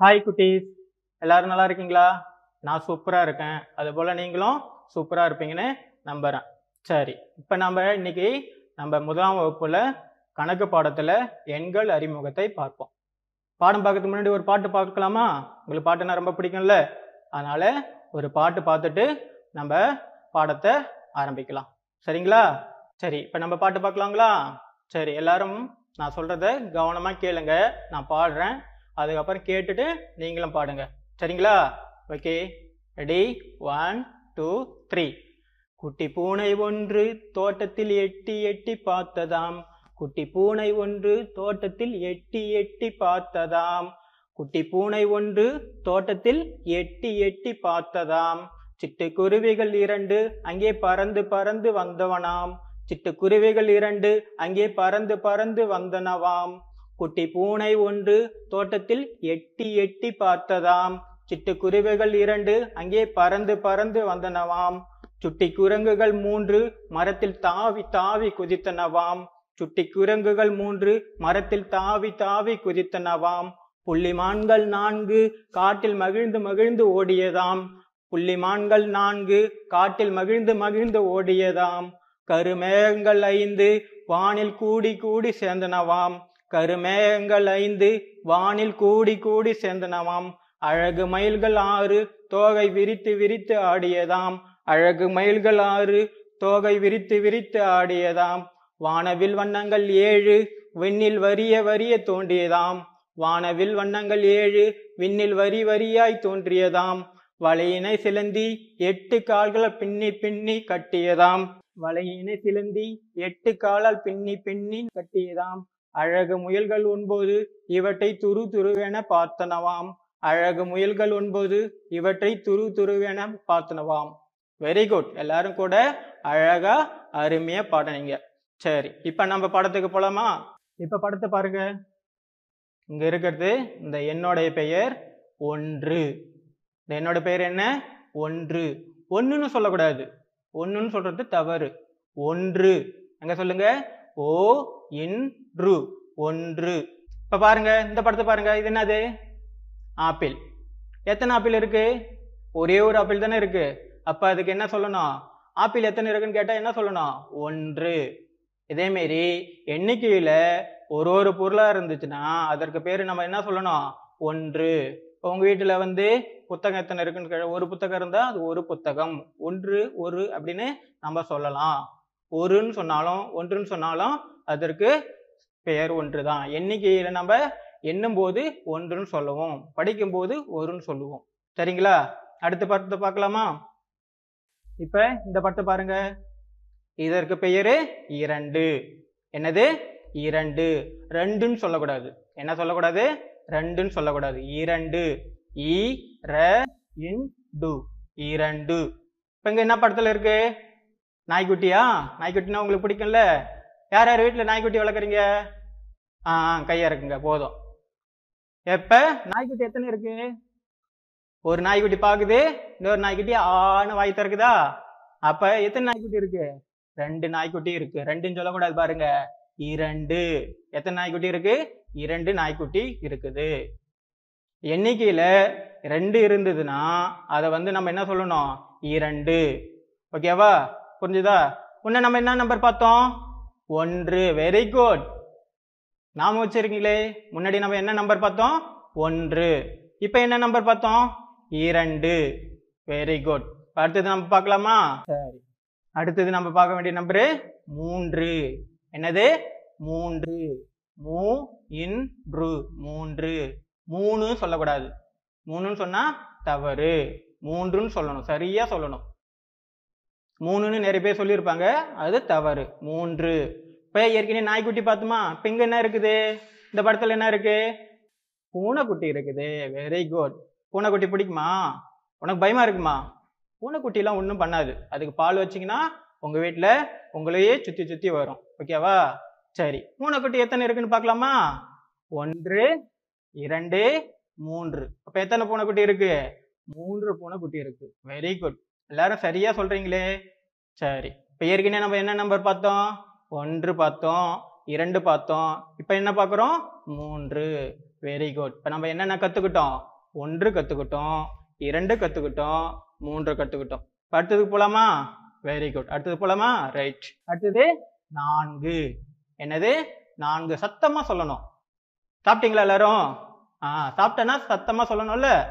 Hi குட்டீஸ். எல்லாரும் நல்லா இருக்கீங்களா? நான் சூப்பராக இருக்கேன். அதுபோல் நீங்களும் சூப்பராக இருப்பீங்கன்னு நம்புகிறேன் சரி இப்போ நம்ம இன்னைக்கு நம்ம முதலாம் வகுப்பில் கணக்கு பாடத்தில் எண்கள் அறிமுகத்தை பார்ப்போம். பாடம் பார்க்கறதுக்கு முன்னாடி ஒரு பாட்டு பார்க்கலாமா? உங்களுக்கு பாட்டுனா ரொம்ப பிடிக்கும்ல? அதனால் ஒரு பாட்டு பார்த்துட்டு நம்ம பாடத்தை ஆரம்பிக்கலாம். சரிங்களா? சரி இப்போ நம்ம பாட்டு பார்க்கலாங்களா? சரி எல்லாரும் நான் சொல்கிறத கவனமாக கேளுங்க. நான் பாடுறேன். அதுக்கப்புறம் கேட்டுட்டு நீங்களும் பாடுங்க. சரிங்களா? Okay ready one two three குட்டி பூனை ஒன்று தோட்டத்தில் எட்டி எட்டி பார்த்ததாம். குட்டி பூனை ஒன்று தோட்டத்தில் எட்டி எட்டி பார்த்ததாம். குட்டி பூனை ஒன்று தோட்டத்தில் எட்டி எட்டி பார்த்ததாம். சிட்டுக்குருவிகள் இரண்டு அங்கே பறந்து பறந்து வந்தவனாம். சிட்டுக்குருவிகள் இரண்டு அங்கே பறந்து பறந்து வந்தனவாம். குட்டி பூனை ஒன்று தோட்டத்தில் எட்டி எட்டி பார்த்ததாம். சிட்டுக்குருவிகள் இரண்டு அங்கே பறந்து பறந்து வந்தனவாம். சுட்டி குரங்குகள் மூன்று மரத்தில் தாவி தாவி குதித்தனவாம். சுட்டி குரங்குகள் மூன்று மரத்தில் தாவி தாவி குதித்தனவாம். புள்ளிமான்கள் நான்கு காட்டில் மகிழ்ந்து மகிழ்ந்து ஓடியதாம். புள்ளிமான்கள் நான்கு காட்டில் மகிழ்ந்து மகிழ்ந்து ஓடியதாம். கருமேகங்கள் ஐந்து வானில் கூடி கூடி சேர்ந்தனவாம். கருமேகங்கள் ஐந்து வானில் கூடி கூடி சேர்ந்தனவாம். அழகு மயில்கள் ஆறு தோகை விரித்து விரித்து ஆடியதாம். அழகு மயில்கள் ஆறு தோகை விரித்து விரித்து ஆடியதாம். வானவில் வண்ணங்கள் ஏழு விண்ணில் வரிய வரிய தோன்றியதாம். வானவில் வண்ணங்கள் ஏழு விண்ணில் வரி வரியாய் தோன்றியதாம். வலையினை சிலந்தி எட்டு கால்களை பின்னி பின்னி கட்டியதாம். வலையினை சிலந்தி எட்டு காலால் பின்னி பின்னி கட்டியதாம். அழகு முயல்கள் ஒன்பது இவற்றை துரு துருவென பார்த்தனவாம். அழகு முயல்கள் ஒன்பது இவற்றை துரு துருவென பார்த்தனவாம். வெரி குட் எல்லாரும் கூட அழகா அருமையா பாடினீங்க. சரி இப்ப நம்ம படத்துக்கு போலாமா? இப்ப படத்தை பாருங்க. இங்க இருக்கிறது இந்த என்னுடைய பெயர் ஒன்று. இந்த என்னோட பெயர் என்ன? ஒன்று. ஒன்றுன்னு சொல்லக்கூடாது. ஒன்றுன்னு சொல்றது தவறு. ஒன்று. அங்க சொல்லுங்க. ஓ இன்று. ஒன்று. இப்ப பாருங்க இந்த படத்தை பாருங்க. இது என்னது? ஆப்பிள். எத்தனை ஆப்பிள் இருக்கு? ஒரே ஒரு ஆப்பிள் தானே இருக்கு. அப்ப அதுக்கு என்ன சொல்லணும்? ஆப்பிள் எத்தனை இருக்குன்னு கேட்டா என்ன சொல்லணும்? ஒன்று. இதே மாரி எண்ணிக்கையில ஒரு ஒரு பொருளா இருந்துச்சுன்னா அதற்கு பேரு நம்ம என்ன சொல்லணும்? ஒன்று. இப்போ உங்க வீட்டுல வந்து புத்தகம் எத்தனை இருக்குன்னு கே ஒரு புத்தகம் இருந்தா அது ஒரு புத்தகம். ஒன்று ஒரு அப்படின்னு நம்ம சொல்லலாம். ஒருன்னு சொன்னாலும் ஒன்றுன்னு சொன்னாலும் அதற்கு பெயர் ஒன்று தான் எண்ணிக்கையில் நம்ம எண்ணும் போது ஒன்றுன்னு சொல்லுவோம். படிக்கும் போது ஒருன்னு சொல்லுவோம். சரிங்களா? அடுத்த படத்தை பார்க்கலாமா? இப்ப இந்த படத்தை பாருங்க. இதற்கு பெயரு இரண்டு. என்னது? இரண்டு. ரெண்டுன்னு சொல்லக்கூடாது. என்ன சொல்லக்கூடாது? ரெண்டுன்னு சொல்லக்கூடாது. இரண்டு. இ ர இன் டு. இரண்டு. இப்போ இங்கே என்ன படத்தில் இருக்கு? நாய்க்குட்டியா? நாய்க்குட்டினா உங்களுக்கு பிடிக்கும்ல? யார் யார் வீட்டில் நாய்க்குட்டி வளர்க்குறீங்க? ஆ ஆ, கையா இருக்குங்க போதும். எப்போ? நாய்க்குட்டி எத்தனை இருக்கு? ஒரு நாய்க்குட்டி பார்க்குது இன்னொரு நாய்க்குட்டி ஆன்னு வாய் திறக்குதா? அப்போ எத்தனை நாய்க்குட்டி இருக்கு? ரெண்டு நாய்க்குட்டி இருக்கு. ரெண்டுன்னு சொல்லக்கூடாது பாருங்க. இரண்டு. எத்தனை நாய்க்குட்டி இருக்கு? இரண்டு நாய்க்குட்டி இருக்குது. எண்ணிக்கையில் ரெண்டு இருந்ததுன்னா அதை வந்து நம்ம என்ன சொல்லணும்? இரண்டு. ஓகேவா? புரிஞ்சுதா? முன்ன நம்ம என்ன நம்பர் பார்த்தோம்? ஒன்று. வெரி குட் நாம வச்சிருக்கீங்களே. முன்னாடி நம்ம என்ன நம்பர் பார்த்தோம்? ஒன்று. இப்போ என்ன நம்பர் பார்த்தோம்? இரண்டு. வெரி குட் அடுத்தது நம்ம பார்க்கலாமா? சரி. அடுத்தது நம்ம பார்க்க வேண்டிய நம்பரு மூன்று. என்னது? மூன்று. மூ இன் ரு. மூன்று. மூணு சொல்லக்கூடாது. மூணுன்னு சொன்னா தவறு. மூன்றுன்னு சொல்லணும். சரியா சொல்லணும். மூணுன்னு நிறைய பேர் சொல்லியிருப்பாங்க. அது தவறு. மூன்று. இப்போ ஏற்கனவே நாய்க்குட்டி பார்த்துமா இப்போ இங்கே என்ன இருக்குது? இந்த படத்தில் என்ன இருக்கு? பூனைக்குட்டி இருக்குது. வெரி குட் பூனைக்குட்டி பிடிக்குமா? உனக்கு பயமா இருக்குமா? பூனைக்குட்டிலாம் ஒன்றும் பண்ணாது. அதுக்கு பால் வச்சீங்கன்னா உங்கள் வீட்டில் உங்களையே சுற்றி சுற்றி வரும். ஓகேவா சரி. பூனைக்குட்டி எத்தனை இருக்குன்னு பார்க்கலாமா ஒன்று இரண்டு மூன்று. அப்போ எத்தனை பூனைக்குட்டி இருக்கு? மூன்று பூனைக்குட்டி இருக்கு. வெரி குட் எல்லாரும் சரியா சொல்றீங்களே? சரி. இப்ப ஏற்கனவே நம்ம என்ன நம்பர் பார்த்தோம்? ஒன்று பார்த்தோம் இரண்டு பார்த்தோம். இப்ப என்ன பார்க்குறோம்? மூன்று. வெரி குட் இப்ப நம்ம என்னென்ன கத்துக்கிட்டோம்? ஒன்று கற்றுக்கிட்டோம் இரண்டு கற்றுக்கிட்டோம் மூன்று கற்றுக்கிட்டோம் அடுத்தது அடுத்ததுக்கு போலாமா? வெரி குட் அடுத்தது போலாமா? ரைட் அடுத்தது நான்கு. என்னது? நான்கு. சத்தமா சொல்லணும். சாப்பிட்டீங்களா எல்லாரும்? ஆ சாப்பிட்டேன்னா சத்தமா சொல்லணும்ல?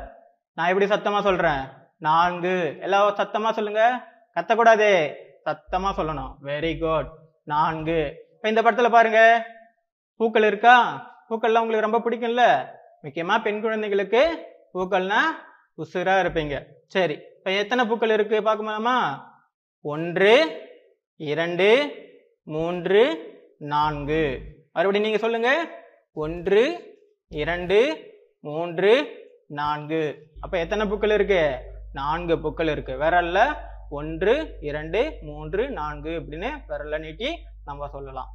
நான் எப்படி சத்தமா சொல்றேன்? நான்கு. எல்லாம் சத்தமா சொல்லுங்க. கத்தக்கூடாதே. சத்தமா சொல்லணும். வெரி குட் நான்கு. இப்ப இந்த படத்துல பாருங்க. பூக்கள் இருக்கா? பூக்கள்லாம் உங்களுக்கு ரொம்ப பிடிக்கும்ல? முக்கியமா பெண் குழந்தைகளுக்கு பூக்கள்னா உசுரா இருப்பீங்க. சரி. இப்ப எத்தனை பூக்கள் இருக்கு பார்க்கலாமா ஒன்று இரண்டு மூன்று நான்கு. மறுபடியும் நீங்க சொல்லுங்க. ஒன்று இரண்டு மூன்று நான்கு. அப்ப எத்தனை பூக்கள் இருக்கு? நான்கு பூக்கள் இருக்கு. விரல்ல ஒன்று இரண்டு மூன்று நான்கு அப்படின்னு விரல்ல நீட்டி நம்ம சொல்லலாம்.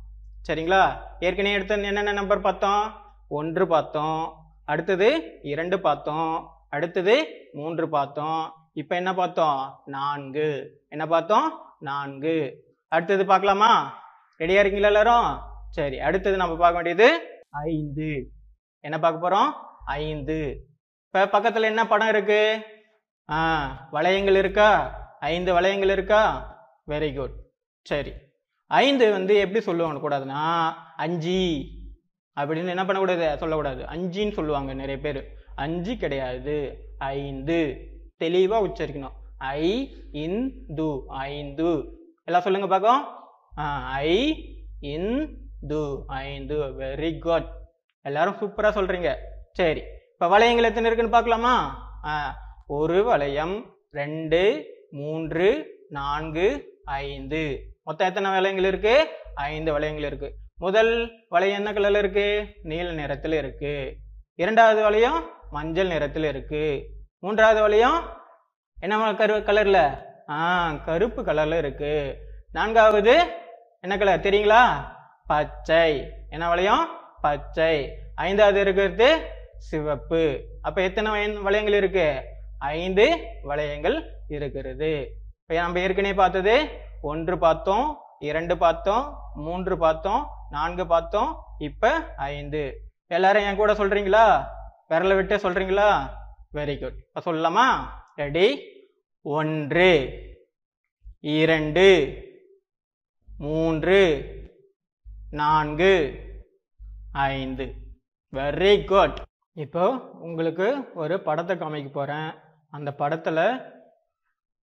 சரிங்களா? ஏற்கனவே எடுத்த என்னென்ன நம்பர் பார்த்தோம்? ஒன்று பார்த்தோம். அடுத்தது இரண்டு பார்த்தோம். அடுத்தது மூன்று பார்த்தோம். இப்ப என்ன பார்த்தோம்? நான்கு. என்ன பார்த்தோம்? நான்கு. அடுத்தது பார்க்கலாமா? ரெடியா இருக்கீங்களா எல்லாரும்? சரி அடுத்தது நம்ம பார்க்க வேண்டியது ஐந்து. என்ன பார்க்க போறோம்? ஐந்து. இப்ப பக்கத்துல என்ன படம் இருக்கு? ஆ வளையங்கள் இருக்கா? ஐந்து வளையங்கள் இருக்கா? வெரி குட் சரி. ஐந்து வந்து எப்படி சொல்லுவாங்க கூடாதுன்னா அஞ்சு அப்படின்னு என்ன பண்ணக்கூடாது? சொல்லக்கூடாது. அஞ்சுன்னு சொல்லுவாங்க நிறைய பேர். அஞ்சு கிடையாது. ஐந்து. தெளிவா உச்சரிக்கணும். ஐ இன் து. ஐந்து. எல்லாம் சொல்லுங்க பார்க்கும் ஆ, ஐ இன் து. ஐந்து. வெரி குட் எல்லாரும் சூப்பரா சொல்றீங்க. சரி. இப்ப வளையங்கள் எத்தனை இருக்குன்னு பார்க்கலாமா? ஆ, ஒரு வளையம் ரெண்டு மூன்று நான்கு ஐந்து. மொத்தம் எத்தனை வளையங்கள் இருக்கு? ஐந்து வளையங்கள் இருக்கு. முதல் வளையம் என்ன கலர்ல இருக்கு? நீல நிறத்தில் இருக்கு. இரண்டாவது வளையம் மஞ்சள் நிறத்தில் இருக்கு. மூன்றாவது வளையம் என்ன கரு கலர்ல ஆ கருப்பு கலர்ல இருக்கு. நான்காவது என்ன கலர் தெரியுங்களா? பச்சை. என்ன வளையம்? பச்சை. ஐந்தாவது இருக்கிறது சிவப்பு. அப்ப எத்தனை வளையங்கள் இருக்கு? ஐந்து வளையங்கள் இருக்கிறது. இப்போ நம்ம ஏற்கனவே பார்த்தது ஒன்று பார்த்தோம் இரண்டு பார்த்தோம் மூன்று பார்த்தோம் நான்கு பார்த்தோம் இப்ப ஐந்து. எல்லாரும் என் கூட சொல்றீங்களா? விரல விட்டு சொல்றீங்களா? வெரி குட் இப்ப சொல்லலாமா? ரெடி ஒன்று இரண்டு மூன்று நான்கு ஐந்து. வெரி குட் இப்போ உங்களுக்கு ஒரு படத்தை காமிக்க போறேன். அந்த படத்தில்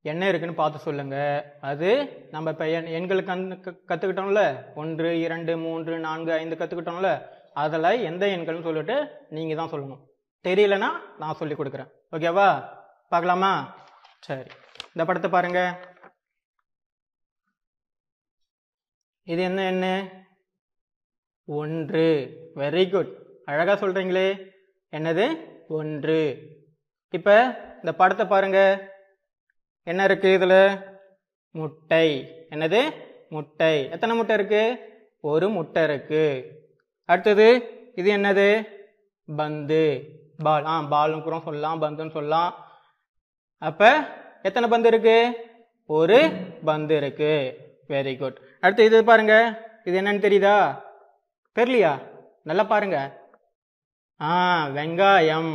என்ன இருக்குன்னு பார்த்து சொல்லுங்க. அது நம்ம இப்போ எண் எண்களுக்கு அந்த க- ஒன்று இரண்டு மூன்று நான்கு ஐந்து கற்றுக்கிட்டோம்ல அதில் எந்த எண்கள்னு சொல்லிட்டு நீங்கள் தான் சொல்லணும். தெரியலனா நான் சொல்லி கொடுக்குறேன். ஓகேவா பார்க்கலாமா? சரி. இந்த படத்தை பாருங்க. இது என்ன எண்ணு ஒன்று. வெரி குட் அழகாக சொல்கிறீங்களே என்னது? ஒன்று. இப்போ இந்த படத்தை பாருங்க. என்ன இருக்குது இதில்? முட்டை. என்னது? முட்டை. எத்தனை முட்டை இருக்குது ஒரு முட்டை இருக்குது அடுத்தது இது என்னது? பந்து. பால். ஆ பால்னு கூட சொல்லலாம் பந்துன்னு சொல்லலாம். அப்போ எத்தனை பந்து இருக்குது ஒரு பந்து இருக்குது வெரி குட் அடுத்து இது பாருங்க. இது என்னன்னு தெரியுதா? தெரியலையா? நல்லா பாருங்க. ஆ வெங்காயம்.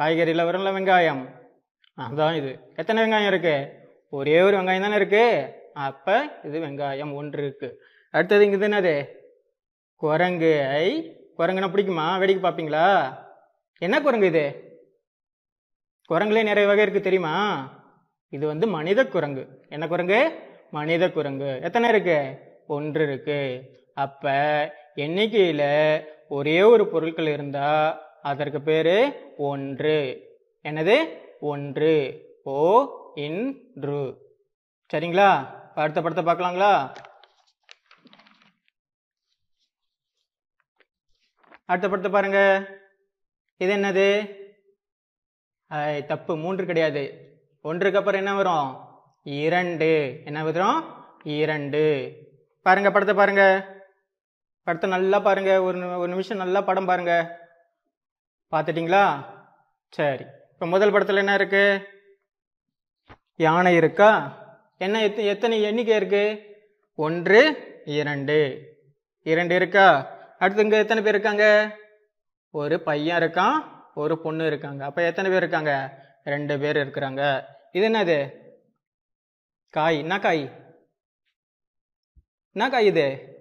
காய்கறியில் வரும்ல வெங்காயம். அதான் இது. எத்தனை வெங்காயம் இருக்குது ஒரே ஒரு வெங்காயம் தானே இருக்குது அப்போ இது வெங்காயம் ஒன்று இருக்குது அடுத்தது இங்கே என்னது? குரங்கு. ஐ குரங்குனா பிடிக்குமா? வேடிக்கை பார்ப்பீங்களா? என்ன குரங்கு இது? குரங்குலே நிறைய வகை இருக்குது தெரியுமா? இது வந்து மனித குரங்கு. என்ன குரங்கு? மனித குரங்கு. எத்தனை இருக்கு? ஒன்று இருக்கு. அப்ப எண்ணிக்கையில ஒரே ஒரு பொருட்கள் இருந்தா அதற்கு பேர் ஒன்று. என்னது? ஒன்று. ஓ இன்று. சரிங்களா? அடுத்த படத்தை பார்க்கலாங்களா? அடுத்த படத்தை பாருங்க. இது என்னது? தப்பு. மூன்று கிடையாது. ஒன்றுக்கு அப்புறம் என்ன வரும்? இரண்டு. என்ன வரும்? இரண்டு. பாருங்க படத்தை பாருங்க. படத்தை நல்லா பாருங்க. ஒரு ஒரு நிமிஷம் நல்லா படம் பாருங்க. பார்த்துட்டிங்களா? சரி. இப்போ முதல் படத்தில் என்ன இருக்குது யானை இருக்கா? என்ன எத்த- எத்தனை எண்ணிக்கை இருக்குது ஒன்று இரண்டு. இரண்டு இருக்கா? அடுத்து இங்கே எத்தனை பேர் இருக்காங்க? ஒரு பையன் இருக்கான் ஒரு பொண்ணு இருக்காங்க. அப்போ எத்தனை பேர் இருக்காங்க? ரெண்டு பேர் இருக்கிறாங்க. இது என்னது? காய். என்ன காய்? என்ன காய் இது?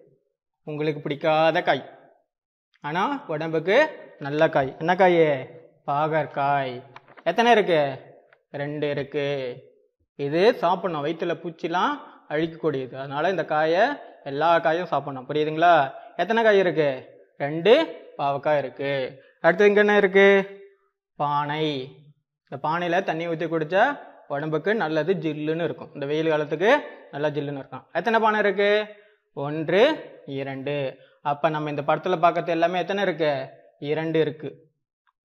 உங்களுக்கு பிடிக்காத காய். ஆனால் உடம்புக்கு நல்ல காய். என்ன காய்? பாகற்காய். எத்தனை இருக்கு? ரெண்டு இருக்கு. இது சாப்பிடணும். வயிற்றுல பூச்சிலாம் அழிக்கக்கூடியது. அதனால இந்த காயை எல்லா காயும் சாப்பிடணும். புரியுதுங்களா? எத்தனை காய் இருக்கு? ரெண்டு பாவக்காய் இருக்கு. அடுத்து இங்க என்ன இருக்கு? பானை. இந்த பானையில தண்ணி ஊற்றி குடிச்சா உடம்புக்கு நல்லது ஜில்லுன்னு இருக்கும். இந்த வெயில் காலத்துக்கு நல்லா ஜில்லுன்னு இருக்கும் எத்தனை பானை இருக்கு? ஒன்று இரண்டு. அப்போ நம்ம இந்த படத்தில் பார்க்கறது எல்லாமே எத்தனை இருக்கு? இரண்டு இருக்கு.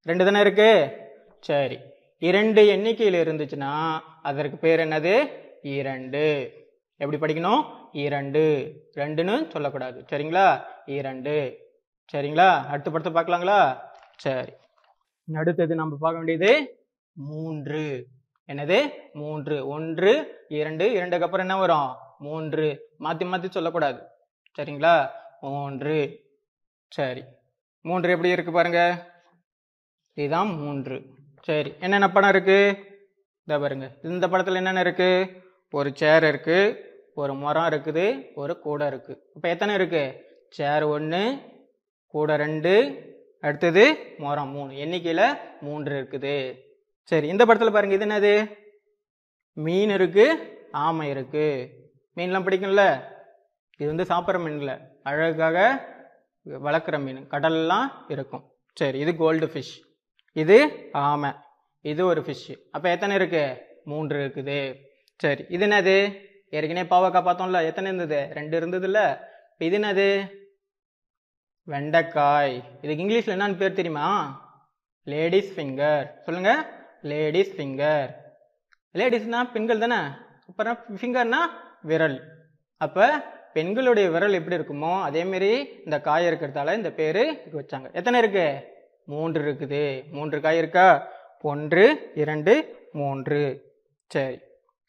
ரெண்டு தானே இருக்கு? சரி. இரண்டு எண்ணிக்கையில் இருந்துச்சுன்னா அதற்கு பேர் என்னது? இரண்டு. எப்படி படிக்கணும்? இரண்டு. ரெண்டுன்னு சொல்லக்கூடாது. சரிங்களா? இரண்டு. சரிங்களா? அடுத்த படத்தை பார்க்கலாங்களா? சரி. அடுத்தது நம்ம பார்க்க வேண்டியது மூன்று. என்னது? மூன்று. ஒன்று இரண்டு. இரண்டுக்கு அப்புறம் என்ன வரும்? மூன்று. மாற்றி மாற்றி சொல்லக்கூடாது. சரிங்களா? மூன்று. சரி. மூன்று எப்படி இருக்குது பாருங்க? இதுதான் மூன்று. சரி. என்னென்ன படம் இருக்குது இதை பாருங்க. இந்த படத்தில் என்னென்ன இருக்குது ஒரு சேர் இருக்குது ஒரு மரம் இருக்குது ஒரு கூடை இருக்குது இப்போ எத்தனை இருக்குது சேர் ஒன்று கூடை ரெண்டு அடுத்தது மரம் மூணு. எண்ணிக்கையில் மூன்று இருக்குது. சரி. இந்த படத்தில் பாருங்கள் இது என்னது? மீன் இருக்குது ஆமை இருக்குது மீன்லாம் பிடிக்கும்ல? இது வந்து சாப்பிட்ற மீன் இல்லை அழகாக வளர்க்குற மீன். கடல்லாம் இருக்கும். சரி இது கோல்டு ஃபிஷ் இது ஆமை. இது ஒரு ஃபிஷ்ஷு அப்போ எத்தனை இருக்குது மூன்று இருக்குது. சரி இது என்னது? ஏற்கனவே பாவக்காய் பார்த்தோம்ல எத்தனை இருந்தது? ரெண்டு இருந்ததுல்ல. இப்ப இது என்னது? வெண்டைக்காய். இதுக்கு இங்கிலீஷில் என்னன்னு பேர் தெரியுமா? லேடிஸ் ஃபிங்கர் சொல்லுங்க. லேடிஸ் ஃபிங்கர் லேடிஸ்னா பெண்கள் தானே? அப்புறம் ஃபிங்கர்னா விரல். அப்போ பெண்களுடைய விரல் எப்படி இருக்குமோ அதே இந்த காய் இருக்கிறதால இந்த பேர் வச்சாங்க. எத்தனை இருக்கு? மூன்று இருக்குது. மூன்று காய் இருக்கா? ஒன்று இரண்டு மூன்று. சரி.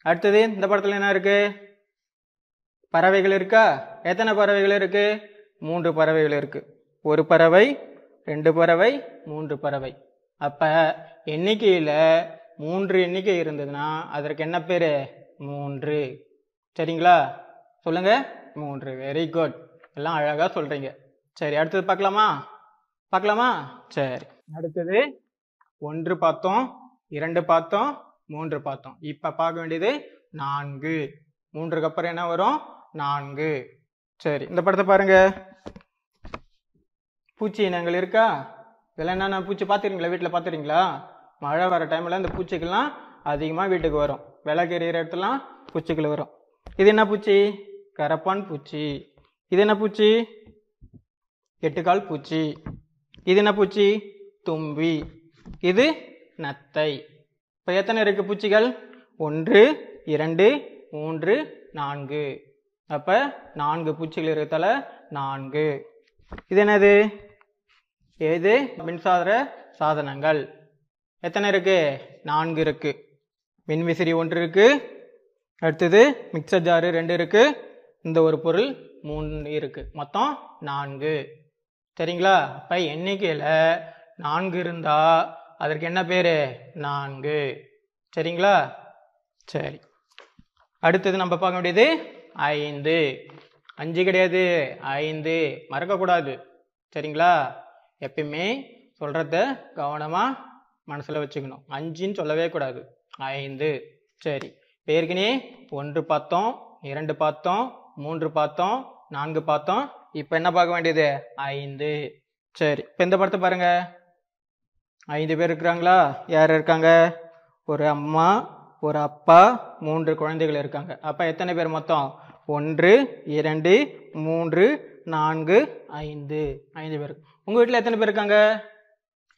அடுத்தது இந்த படத்தில் என்ன இருக்கு? பறவைகள் இருக்கா? எத்தனை பறவைகள் இருக்கு? மூன்று பறவைகள் இருக்கு. ஒரு பறவை ரெண்டு பறவை மூன்று பறவை. அப்போ எண்ணிக்கையில் மூன்று எண்ணிக்கை இருந்ததுன்னா அதற்கு என்ன பேர்? மூன்று. சரிங்களா? சொல்லுங்கள் மூன்று. வெரி குட் எல்லாம் அழகாக சொல்கிறீங்க சரி அடுத்தது பார்க்கலாமா? பார்க்கலாமா? சரி. அடுத்தது ஒன்று பார்த்தோம் இரண்டு பார்த்தோம் மூன்று பார்த்தோம். இப்போ பார்க்க வேண்டியது நான்கு. மூன்றுக்கு அப்புறம் என்ன வரும்? நான்கு. சரி இந்த படத்தை பாருங்க. பூச்சி இனங்கள் இருக்கா? இதெல்லாம் என்னென்ன பூச்சி பார்த்துருங்களா வீட்டில் பார்த்துறீங்களா மழை வர டைமில் இந்த பூச்சிக்கெல்லாம் அதிகமாக வீட்டுக்கு வரும். விளக்கு எறிகிற இடத்துலாம் பூச்சிகள் வரும். இது என்ன பூச்சி? கரப்பான் பூச்சி. இது என்ன பூச்சி? எட்டுக்கால் பூச்சி. இது என்ன பூச்சி? தும்பி. இது நத்தை. இப்போ எத்தனை இருக்கு பூச்சிகள்? ஒன்று இரண்டு மூன்று நான்கு. அப்போ நான்கு பூச்சிகள் இருக்கிறதால நான்கு. இது என்னது? எது மின்சார சாதனங்கள். எத்தனை இருக்கு? நான்கு இருக்கு. மின்விசிறி ஒன்று இருக்கு. அடுத்தது மிக்சர் ஜாரு ரெண்டு இருக்கு. இந்த ஒரு பொருள் மூணு இருக்கு. மொத்தம் நான்கு. சரிங்களா? அப்ப எண்ணிக்கையில் நான்கு இருந்தால் அதற்கு என்ன பேர்? நான்கு. சரிங்களா? சரி. அடுத்தது நம்ம பார்க்க வேண்டியது ஐந்து. அஞ்சு கிடையாது. ஐந்து. மறக்கக்கூடாது. சரிங்களா? எப்பயுமே சொல்கிறத கவனமாக மனசில் வச்சுக்கணும். அஞ்சுன்னு சொல்லவே கூடாது. ஐந்து. சரி. பேருக்குனே ஒன்று பார்த்தோம் இரண்டு பார்த்தோம் மூன்று பார்த்தோம் நான்கு பார்த்தோம். இப்போ என்ன பார்க்க வேண்டியது? ஐந்து. சரி இப்போ இந்த படத்தை பாருங்க. ஐந்து பேர் இருக்கிறாங்களா? யார் இருக்காங்க? ஒரு அம்மா ஒரு அப்பா மூன்று குழந்தைகள் இருக்காங்க. அப்போ எத்தனை பேர் மொத்தம்? ஒன்று இரண்டு மூன்று நான்கு ஐந்து. ஐந்து பேர். உங்கள் வீட்டில் எத்தனை பேர் இருக்காங்க?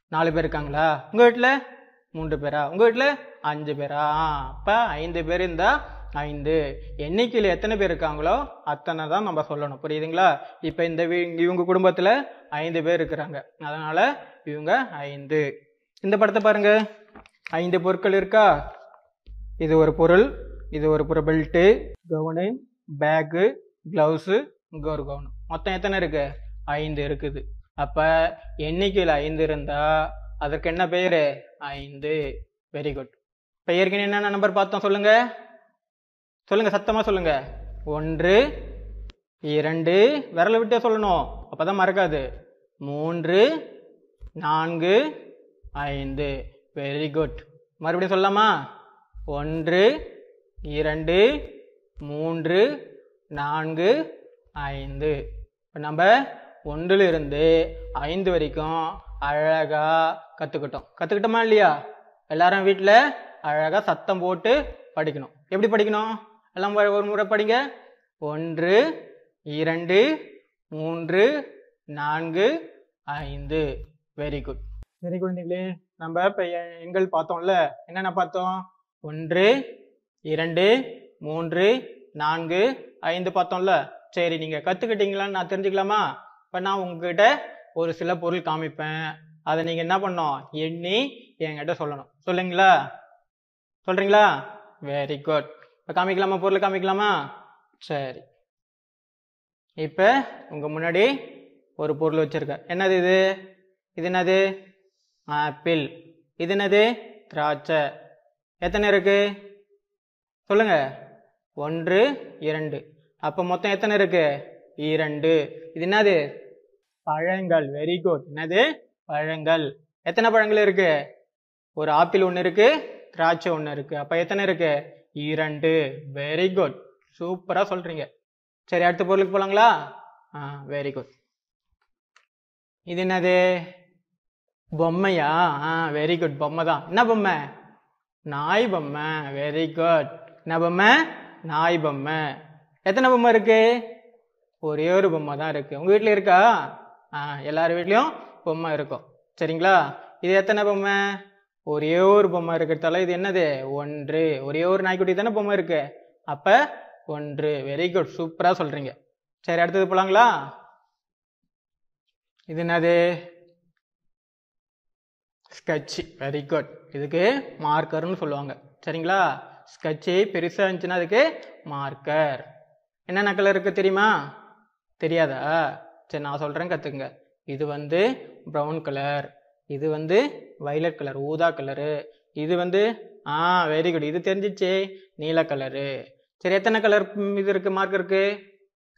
நாலு பேர் இருக்காங்களா? உங்கள் வீட்டில் மூன்று பேரா? உங்கள் வீட்டில் அஞ்சு பேரா? ஆ, ஐந்து பேர் இருந்தால் ஐந்து. எண்ணிக்கையில் எத்தனை பேர் இருக்காங்களோ அத்தனை தான் நம்ம சொல்லணும். புரியுதுங்களா? இப்போ இந்த வீ- இவங்க குடும்பத்தில் ஐந்து பேர் இருக்கிறாங்க. அதனால் இவங்க ஐந்து. இந்த படத்தை பாருங்க. ஐந்து பொருட்கள் இருக்கா? இது ஒரு பொருள் இது ஒரு பொருள் பெல்ட்டு கவுனு பேக்கு க்ளவுஸு இங்கே ஒரு கவுனு மொத்தம் எத்தனை இருக்கு? ஐந்து இருக்குது. அப்போ எண்ணிக்கையில் ஐந்து இருந்தால் அதற்கு என்ன பெயர் ஐந்து. வெரி குட் இப்போ ஏற்கனவே என்னென்ன நம்பர் பார்த்தோம் சொல்லுங்கள் சொல்லுங்க சத்தமா சொல்லுங்க. ஒன்று இரண்டு விரலை விட்டே சொல்லணும். அப்பதான் மறக்காது. மூன்று நான்கு ஐந்து. வெரி குட் மறுபடியும் சொல்லலாமா? ஒன்று இரண்டு மூன்று நான்கு ஐந்து. இப்போ நம்ம ஒன்றிலிருந்து ஐந்து வரைக்கும் அழகா கற்றுக்கிட்டோம் கற்றுக்கிட்டோமா இல்லையா? எல்லாரும் வீட்டில் அழகா சத்தம் போட்டு படிக்கணும். எப்படி படிக்கணும்? எல்லாம் ஒரு முறை படிங்க. ஒன்று இரண்டு மூன்று நான்கு ஐந்து. வெரி குட் வெரி குழந்தைகளே நம்ம இப்போ எண்கள் பார்த்தோம்ல. என்னென்ன பார்த்தோம்? ஒன்று இரண்டு மூன்று நான்கு ஐந்து பார்த்தோம்ல. சரி நீங்கள் கற்றுக்கிட்டீங்களான்னு நான் தெரிஞ்சுக்கலாமா? இப்போ நான் உங்ககிட்ட ஒரு சில பொருள் காமிப்பேன். அதை நீங்கள் என்ன பண்ணோம் எண்ணி என்கிட்ட சொல்லணும். சொல்லுங்களா? சொல்கிறீங்களா வெரி குட் இப்போ காமிக்கலாமா? பொருள் காமிக்கலாமா? சரி. இப்போ உங்கள் முன்னாடி ஒரு பொருள் வச்சுருக்கேன் என்னது இது? இது என்னது? ஆப்பிள். இது என்னது? திராட்சை. எத்தனை இருக்கு? சொல்லுங்க. ஒன்று இரண்டு. அப்போ மொத்தம் எத்தனை இருக்கு? இரண்டு. இது என்னது? பழங்கள். வெரி குட் என்னது? பழங்கள். எத்தனை பழங்கள் இருக்கு? ஒரு ஆப்பிள் ஒன்று இருக்கு திராட்சை ஒன்று இருக்கு. அப்போ எத்தனை இருக்கு? இரண்டு. வெரி குட் சூப்பராக சொல்றீங்க. சரி அடுத்த பொருளுக்கு போலாங்களா? ஆ வெரி குட் இது என்னது? பொம்மையா? ஆ வெரி குட் பொம்மை தான். என்ன பொம்மை? நாய் பொம்மை. வெரி குட் என்ன பொம்மை? நாய் பொம்மை. எத்தனை பொம்மை இருக்கு? ஒரே ஒரு பொம்மை தான் இருக்கு. உங்க வீட்டில் இருக்கா? ஆ எல்லார் வீட்லேயும் பொம்மை இருக்கும். சரிங்களா? இது எத்தனை பொம்மை? ஒரே ஒரு பொம்மை இருக்கிறதால இது என்னது? ஒன்று. ஒரே ஒரு நாய்க்குட்டி தானே பொம்மை இருக்கு? அப்ப ஒன்று. வெரி குட் சூப்பரா சொல்றீங்க. சரி அடுத்தது போலாங்களா? இது என்னது? ஸ்கட்ச் வெரி குட் இதுக்கு மார்க்கர்னு சொல்லுவாங்க. சரிங்களா? ஸ்கட்சு பெருசாக இருந்துச்சுன்னா அதுக்கு மார்க்கர் என்னென்ன கலர் இருக்கு தெரியுமா? தெரியாதா? சரி நான் சொல்கிறேன் கற்றுக்குங்க இது வந்து ப்ரௌன் கலர் இது வந்து வைலட் கலர் ஊதா கலரு இது வந்து ஆ வெரி குட் இது தெரிஞ்சிச்சே நீல கலரு சரி எத்தனை கலர் இது இருக்குது மார்க் இருக்குது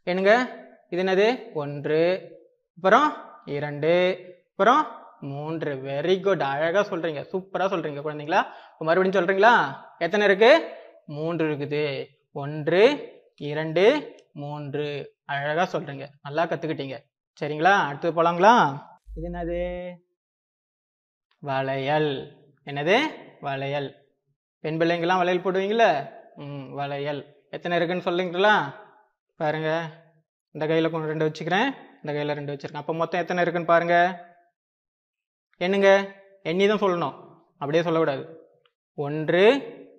என்னங்க? இது என்னது? ஒன்று. அப்புறம் இரண்டு. அப்புறம் மூன்று. வெரி குட் அழகாக சொல்கிறீங்க சூப்பராக சொல்கிறீங்க குழந்தைங்களா. இப்போ மறுபடியும் சொல்கிறீங்களா எத்தனை இருக்குது மூன்று இருக்குது. ஒன்று இரண்டு மூன்று. அழகாக சொல்கிறீங்க நல்லா கற்றுக்கிட்டீங்க சரிங்களா? அடுத்து போகலாங்களா இது என்னது? வளையல். என்னது? வளையல். பெண் பிள்ளைங்கெல்லாம் வளையல் போடுவீங்கள ம் வளையல். எத்தனை இருக்குன்னு சொல்லுங்களா பாருங்க. இந்த கையில் கொஞ்சம் ரெண்டு வச்சுக்கிறேன். இந்த கையில் ரெண்டு வச்சுருக்கேன். அப்போ மொத்தம் எத்தனை இருக்குன்னு பாருங்க. என்னங்க? எண்ணி தான் சொல்லணும். அப்படியே சொல்லக்கூடாது. ஒன்று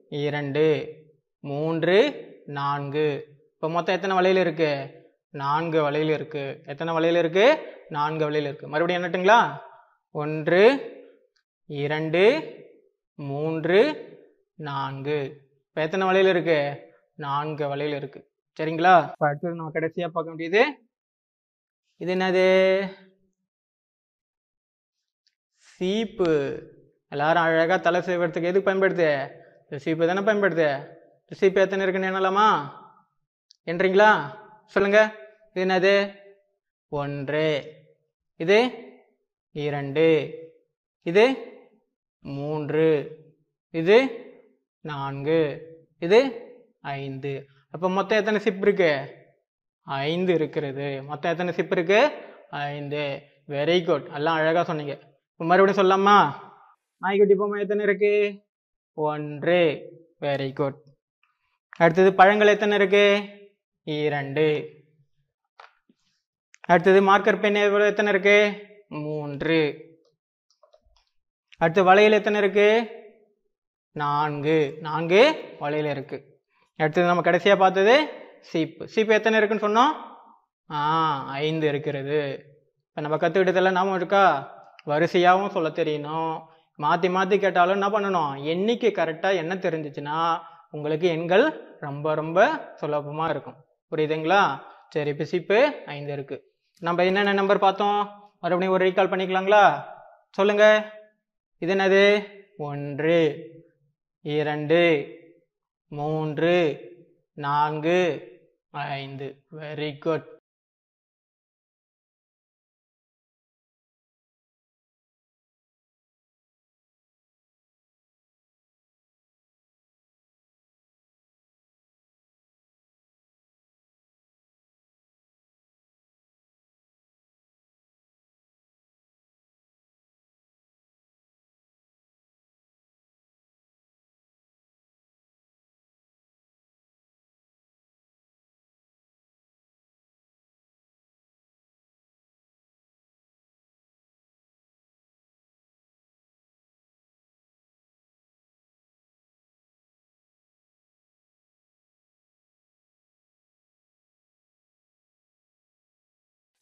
இரண்டு மூன்று நான்கு. இப்போ மொத்தம் எத்தனை வளையல் இருக்கு? நான்கு வளையல் இருக்கு. எத்தனை வளையல் இருக்கு? நான்கு வளையல் இருக்கு. மறுபடியும் என்னட்டுங்களா ஒன்று இரண்டு மூன்று நான்கு. இப்போ எத்தனை வலையில் இருக்கு? நான்கு வளையல் இருக்கு. சரிங்களா? இப்போ அடுத்தது நம்ம கடைசியா பார்க்க வேண்டியது இது என்னது? சீப்பு. எல்லாரும் அழகா தலை செய்வதுக்கு எதுக்கு பயன்படுது சீப்பு தானே பயன்படுது சீப்பு எத்தனை இருக்குன்னு என்னலாமா என்றீங்களா? சொல்லுங்க. இது என்னது? ஒன்று. இது இரண்டு. இது மூன்று. இது நான்கு. இது ஐந்து. அப்போ மொத்தம் எத்தனை சிப் இருக்கு? ஐந்து இருக்கிறது. மொத்தம் எத்தனை சிப் இருக்கு? ஐந்து. வெரி குட் எல்லாம் அழகாக சொன்னீங்க. இப்போ மறுபடியும் சொல்லலாமா? நாய்க்குட்டி பொம்மை எத்தனை இருக்கு? ஒன்று. வெரி குட் அடுத்தது பழங்கள் எத்தனை இருக்கு? இரண்டு. அடுத்தது மார்க்கர் பெண் எவ்வளோ எத்தனை இருக்கு? மூன்று. அடுத்து வளையல் எத்தனை இருக்கு? நான்கு. நான்கு வளையல் இருக்கு. அடுத்தது நம்ம கடைசியாக பார்த்தது சீப்பு. சீப்பு எத்தனை இருக்குன்னு சொன்னோம்? ஆ ஐந்து இருக்கிறது. இப்போ நம்ம கற்றுக்கிட்டதெல்லாம் நாமும் இருக்கா? வரிசையாகவும் சொல்ல தெரியணும். மாற்றி மாற்றி கேட்டாலும் என்ன பண்ணணும்? எண்ணிக்கை கரெக்டாக என்ன தெரிஞ்சிச்சுன்னா உங்களுக்கு எண்கள் ரொம்ப ரொம்ப சுலபமாக இருக்கும். புரியுதுங்களா? சரி இப்போ சீப்பு ஐந்து இருக்குது நம்ம என்னென்ன நம்பர் பார்த்தோம்? மறுபடியும் ஒரு ரீகால் பண்ணிக்கலாங்களா? சொல்லுங்கள் இது என்னது ஒன்று இரண்டு மூன்று நான்கு ஐந்து. வெரி குட்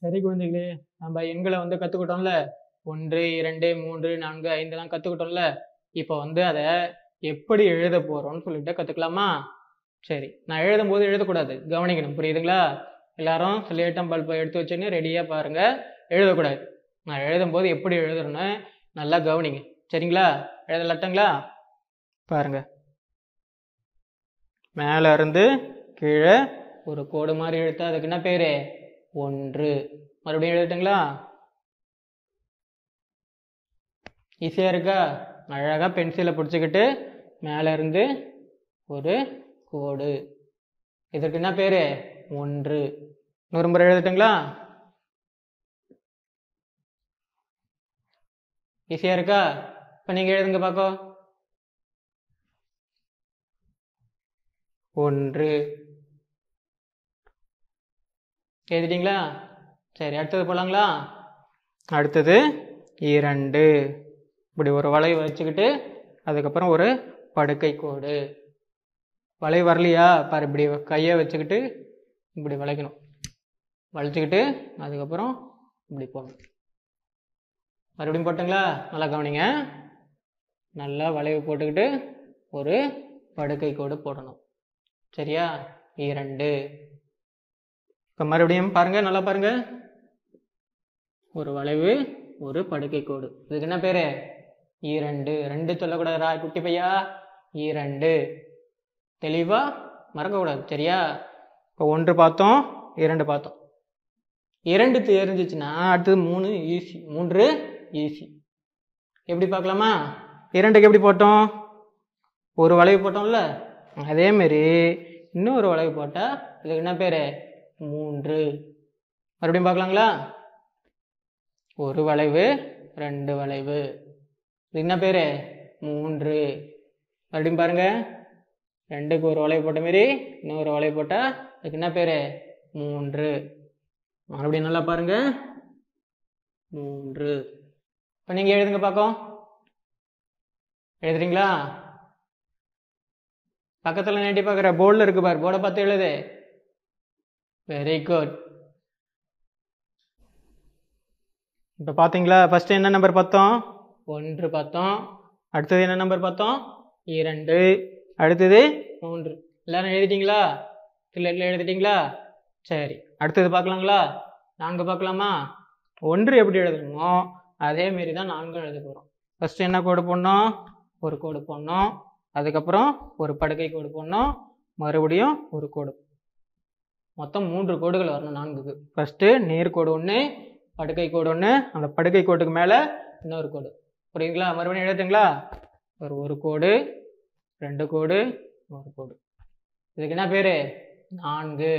சரி குழந்தைகளே நம்ம எண்களை வந்து கற்றுக்கிட்டோம்ல ஒன்று இரண்டு மூன்று நான்கு ஐந்துலாம் கற்றுக்கிட்டோம்ல இப்போ வந்து அதை எப்படி எழுத போகிறோம்னு சொல்லிட்டு கற்றுக்கலாமா சரி நான் எழுதும் போது எழுதக்கூடாது. கவனிக்கணும் புரியுதுங்களா? எல்லாரும் சிலேட்டம் பல்பை எடுத்து வச்சுன்னு ரெடியாக பாருங்கள் எழுதக்கூடாது. நான் எழுதும் போது எப்படி எழுதுறேன்னு நல்லா கவனிங்க. சரிங்களா? எழுதலட்டுங்களா பாருங்க. மேலே இருந்து கீழே ஒரு கோடு மாதிரி எழுத்தா அதுக்கு என்ன பேர்? ஒன்று. மறுபடியும் எழுதட்டுங்களா? ஈஸியாக இருக்கா? அழகாக பென்சிலை பிடிச்சிக்கிட்டு மேலே இருந்து ஒரு கோடு. இதற்கு என்ன பேர்? ஒன்று. நூறு முறை எழுதட்டுங்களா? ஈஸியாக இருக்கா? இப்போ நீங்கள் எழுதுங்க பார்க்கோ ஒன்று. எழுதிட்டீங்களா? சரி அடுத்தது போகலாங்களா அடுத்தது இரண்டு. இப்படி ஒரு வளைவு வச்சுக்கிட்டு அதுக்கப்புறம் ஒரு படுக்கை கோடு. வளை வரலையா? பாரு இப்படி கையை வச்சுக்கிட்டு இப்படி வளைக்கணும். வளைச்சிக்கிட்டு அதுக்கப்புறம் இப்படி போகணும். மறுபடியும் போட்டுங்களா? நல்லா கவனிங்க. நல்லா வளைவு போட்டுக்கிட்டு ஒரு படுக்கை கோடு போடணும். சரியா? இரண்டு. இப்போ மறுபடியும் பாருங்கள் நல்லா பாருங்கள் ஒரு வளைவு ஒரு படுக்கை கோடு இதுக்கு என்ன பேர்? இரண்டு. ரெண்டு சொல்லக்கூடாதுடா குட்டி பையா? இரண்டு. தெளிவாக மறக்கக்கூடாது சரியா? இப்போ ஒன்று பார்த்தோம் இரண்டு பார்த்தோம். இரண்டு தெரிஞ்சிச்சுன்னா அடுத்தது மூணு ஈஸி. மூன்று ஈஸி. எப்படி பார்க்கலாமா? இரண்டுக்கு எப்படி போட்டோம்? ஒரு வளைவு போட்டோம்ல? அதேமாரி இன்னும் இன்னொரு வளைவு போட்டால் இதுக்கு என்ன பேர்? மூன்று. மறுபடியும் பார்க்கலாங்களா? ஒரு வளைவு ரெண்டு வளைவு. இது என்ன பேர்? மூன்று. மறுபடியும் பாருங்க. ரெண்டுக்கு ஒரு வளைவு போட்ட மாரி இன்னொரு வளைவு போட்டால் அதுக்கு என்ன பேர்? மூன்று. மறுபடியும் நல்லா பாருங்க. மூன்று. இப்போ நீங்கள் எழுதுங்க பார்க்கோம் எழுதுறீங்களா? பக்கத்தில் நேட்டி பார்க்குற போர்டில் இருக்கு பாரு. போர்டை பார்த்து எழுது. வெரி குட் இப்போ பார்த்தீங்களா ஃபர்ஸ்ட் என்ன நம்பர் பார்த்தோம்? ஒன்று பார்த்தோம். அடுத்தது என்ன நம்பர் பார்த்தோம்? இரண்டு. அடுத்தது? மூன்று. எல்லாரும் எழுதிட்டீங்களா? சில்லட்டில் எழுதிட்டீங்களா? சரி. அடுத்தது பார்க்கலாங்களா? நான்கு பார்க்கலாமா? ஒன்று எப்படி எழுதணுமோ அதே மாரி தான் நான்கும் எழுத போகிறோம் ஃபஸ்ட்டு என்ன கோடு போடணும்? ஒரு கோடு போடணும். அதுக்கப்புறம் ஒரு படுக்கை கோடு போடணும். மறுபடியும் ஒரு கோடு மொத்தம் மூன்று கோடுகள் வரணும் நான்குக்கு. ஃபஸ்ட்டு நேர் கோடு ஒன்று படுக்கை கோடு ஒன்று அந்த படுக்கை கோட்டுக்கு மேலே இன்னொரு கோடு. புரியுங்களா மறுபடியும் எழுதுங்களா? ஒரு ஒரு கோடு ரெண்டு கோடு ஒரு கோடு. இதுக்கு என்ன பேர்? நான்கு.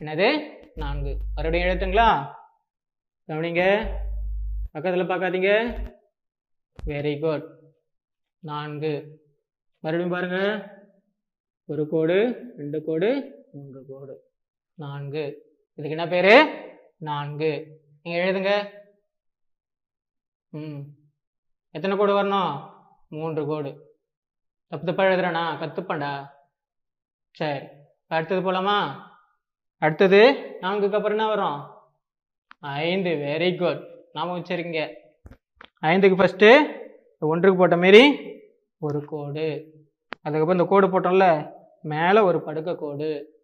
என்னது? நான்கு. மறுபடியும் எழுத்துங்களா கவனிங்க. பக்கத்தில் பார்க்காதீங்க. வெரி குட் நான்கு. மறுபடியும் பாருங்க. ஒரு கோடு ரெண்டு கோடு மூன்று கோடு. நான்கு. இதுக்கு என்ன பேரு? நான்கு. நீங்க எழுதுங்க. ம். எத்தனை கோடு வரணும்? மூன்று கோடு. தப்பு தப்பா எழுதுறேனா? கற்றுப்பண்டா சரி. அடுத்தது போலாமா? அடுத்தது நான்குக்கு அப்புறம் என்ன வரும்? ஐந்து. வெரி குட் நாம வச்சிருக்கீங்க. ஐந்துக்கு ஃபஸ்ட்டு ஒன்றுக்கு போட்ட மாரி ஒரு கோடு. அதுக்கப்புறம் இந்த கோடு போட்டோம்ல மேலே ஒரு படுக்கை கோடு.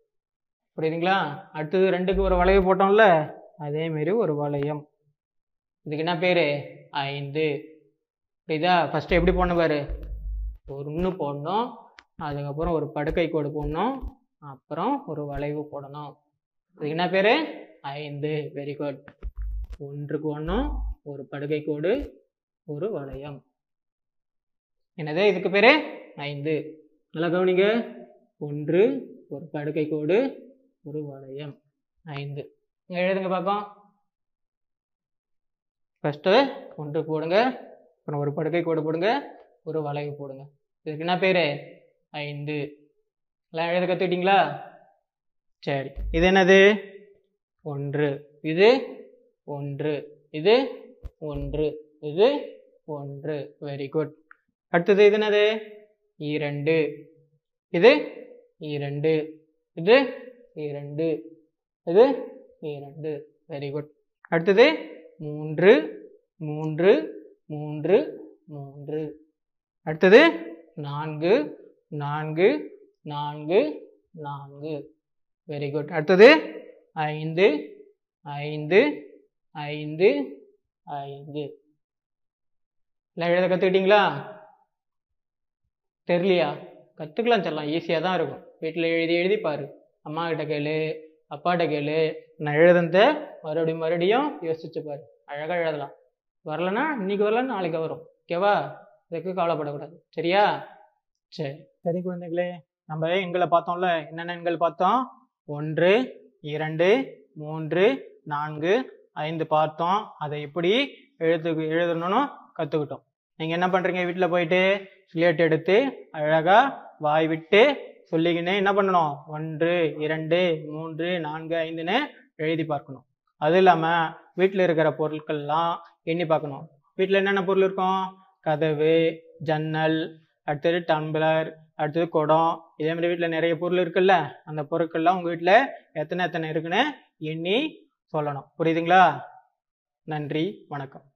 புரியுதுங்களா? அடுத்தது ரெண்டுக்கு ஒரு வளைவு போட்டோம்ல அதேமாரி ஒரு வளையம். இதுக்கு என்ன பேர்? ஐந்து. புரியுதா? ஃபஸ்ட்டு எப்படி போடணும் பாரு? ஒன்று போடணும். அதுக்கப்புறம் ஒரு படுக்கை கோடு போடணும். அப்புறம் ஒரு வளைவு போடணும். இதுக்கு என்ன பேர்? ஐந்து. வெரி குட் ஒன்றுக்கு ஒன்றும் ஒரு படுக்கை கோடு ஒரு வளையம். என்னது? இதுக்கு பேர்? ஐந்து. நல்லா கவனிங்க. ஒன்று ஒரு படுக்கை கோடு ஒரு வளையம். ஐந்து. எழுதுங்க பார்ப்போம் ஃபஸ்ட்டு ஒன்று போடுங்க. அப்புறம் ஒரு படுக்கை கோடு போடுங்க. ஒரு வளைவு போடுங்க. இதுக்கு என்ன பேர்? ஐந்து. எல்லாம் எழுத கற்றுக்கிட்டீங்களா சரி. இது என்னது? ஒன்று. இது ஒன்று. இது ஒன்று. இது ஒன்று. வெரி குட் அடுத்தது இது என்னது? இரண்டு. இது இரண்டு. இது இரண்டு. இது? இரண்டு. வெரி குட் அடுத்தது மூன்று மூன்று மூன்று மூன்று. அடுத்தது நான்கு நான்கு நான்கு நான்கு. வெரி குட் அடுத்தது ஐந்து ஐந்து ஐந்து ஐந்து. எல்லாம் எழுத கற்றுக்கிட்டீங்களா தெரியலையா? கற்றுக்கலாம் சொல்லலாம் ஈஸியாக தான் இருக்கும். வீட்டில் எழுதி எழுதி பாரு. அம்மா கிட்ட கேளு அப்பாட்ட கேளு. நான் எழுதுனத மறுபடியும் மறுபடியும் யோசிச்சு பாரு. அழகாக எழுதலாம். வரலன்னா இன்னைக்கு வரல நாளைக்கு வரும். ஓகேவா இதுக்கு கவலைப்படக்கூடாது. சரியா? சரி. சரி குழந்தைகளே நம்ம எண்களை பார்த்தோம்ல. என்னென்ன எண்கள் பார்த்தோம்? ஒன்று இரண்டு மூன்று நான்கு ஐந்து பார்த்தோம். அதை எப்படி எழுத்து எழுதணும்னு கற்றுக்கிட்டோம் நீங்கள் என்ன பண்ணுறீங்க வீட்டில் போயிட்டு ஸ்லேட் எடுத்து அழகாக வாய் விட்டு சொல்லிக்கினே என்ன பண்ணணும்? ஒன்று இரண்டு மூன்று நான்கு ஐந்துன்னு எழுதி பார்க்கணும். அது இல்லாமல் வீட்டில் இருக்கிற பொருட்கள்லாம் எண்ணி பார்க்கணும். வீட்டில் என்னென்ன பொருள் இருக்கும்? கதவு ஜன்னல் அடுத்தது டம்ளர் அடுத்தது குடம். இதே மாதிரி வீட்டில் நிறைய பொருள் இருக்குல்ல அந்த பொருட்கள்லாம் உங்கள் வீட்டில் எத்தனை எத்தனை இருக்குன்னு எண்ணி சொல்லணும். புரியுதுங்களா? நன்றி வணக்கம்.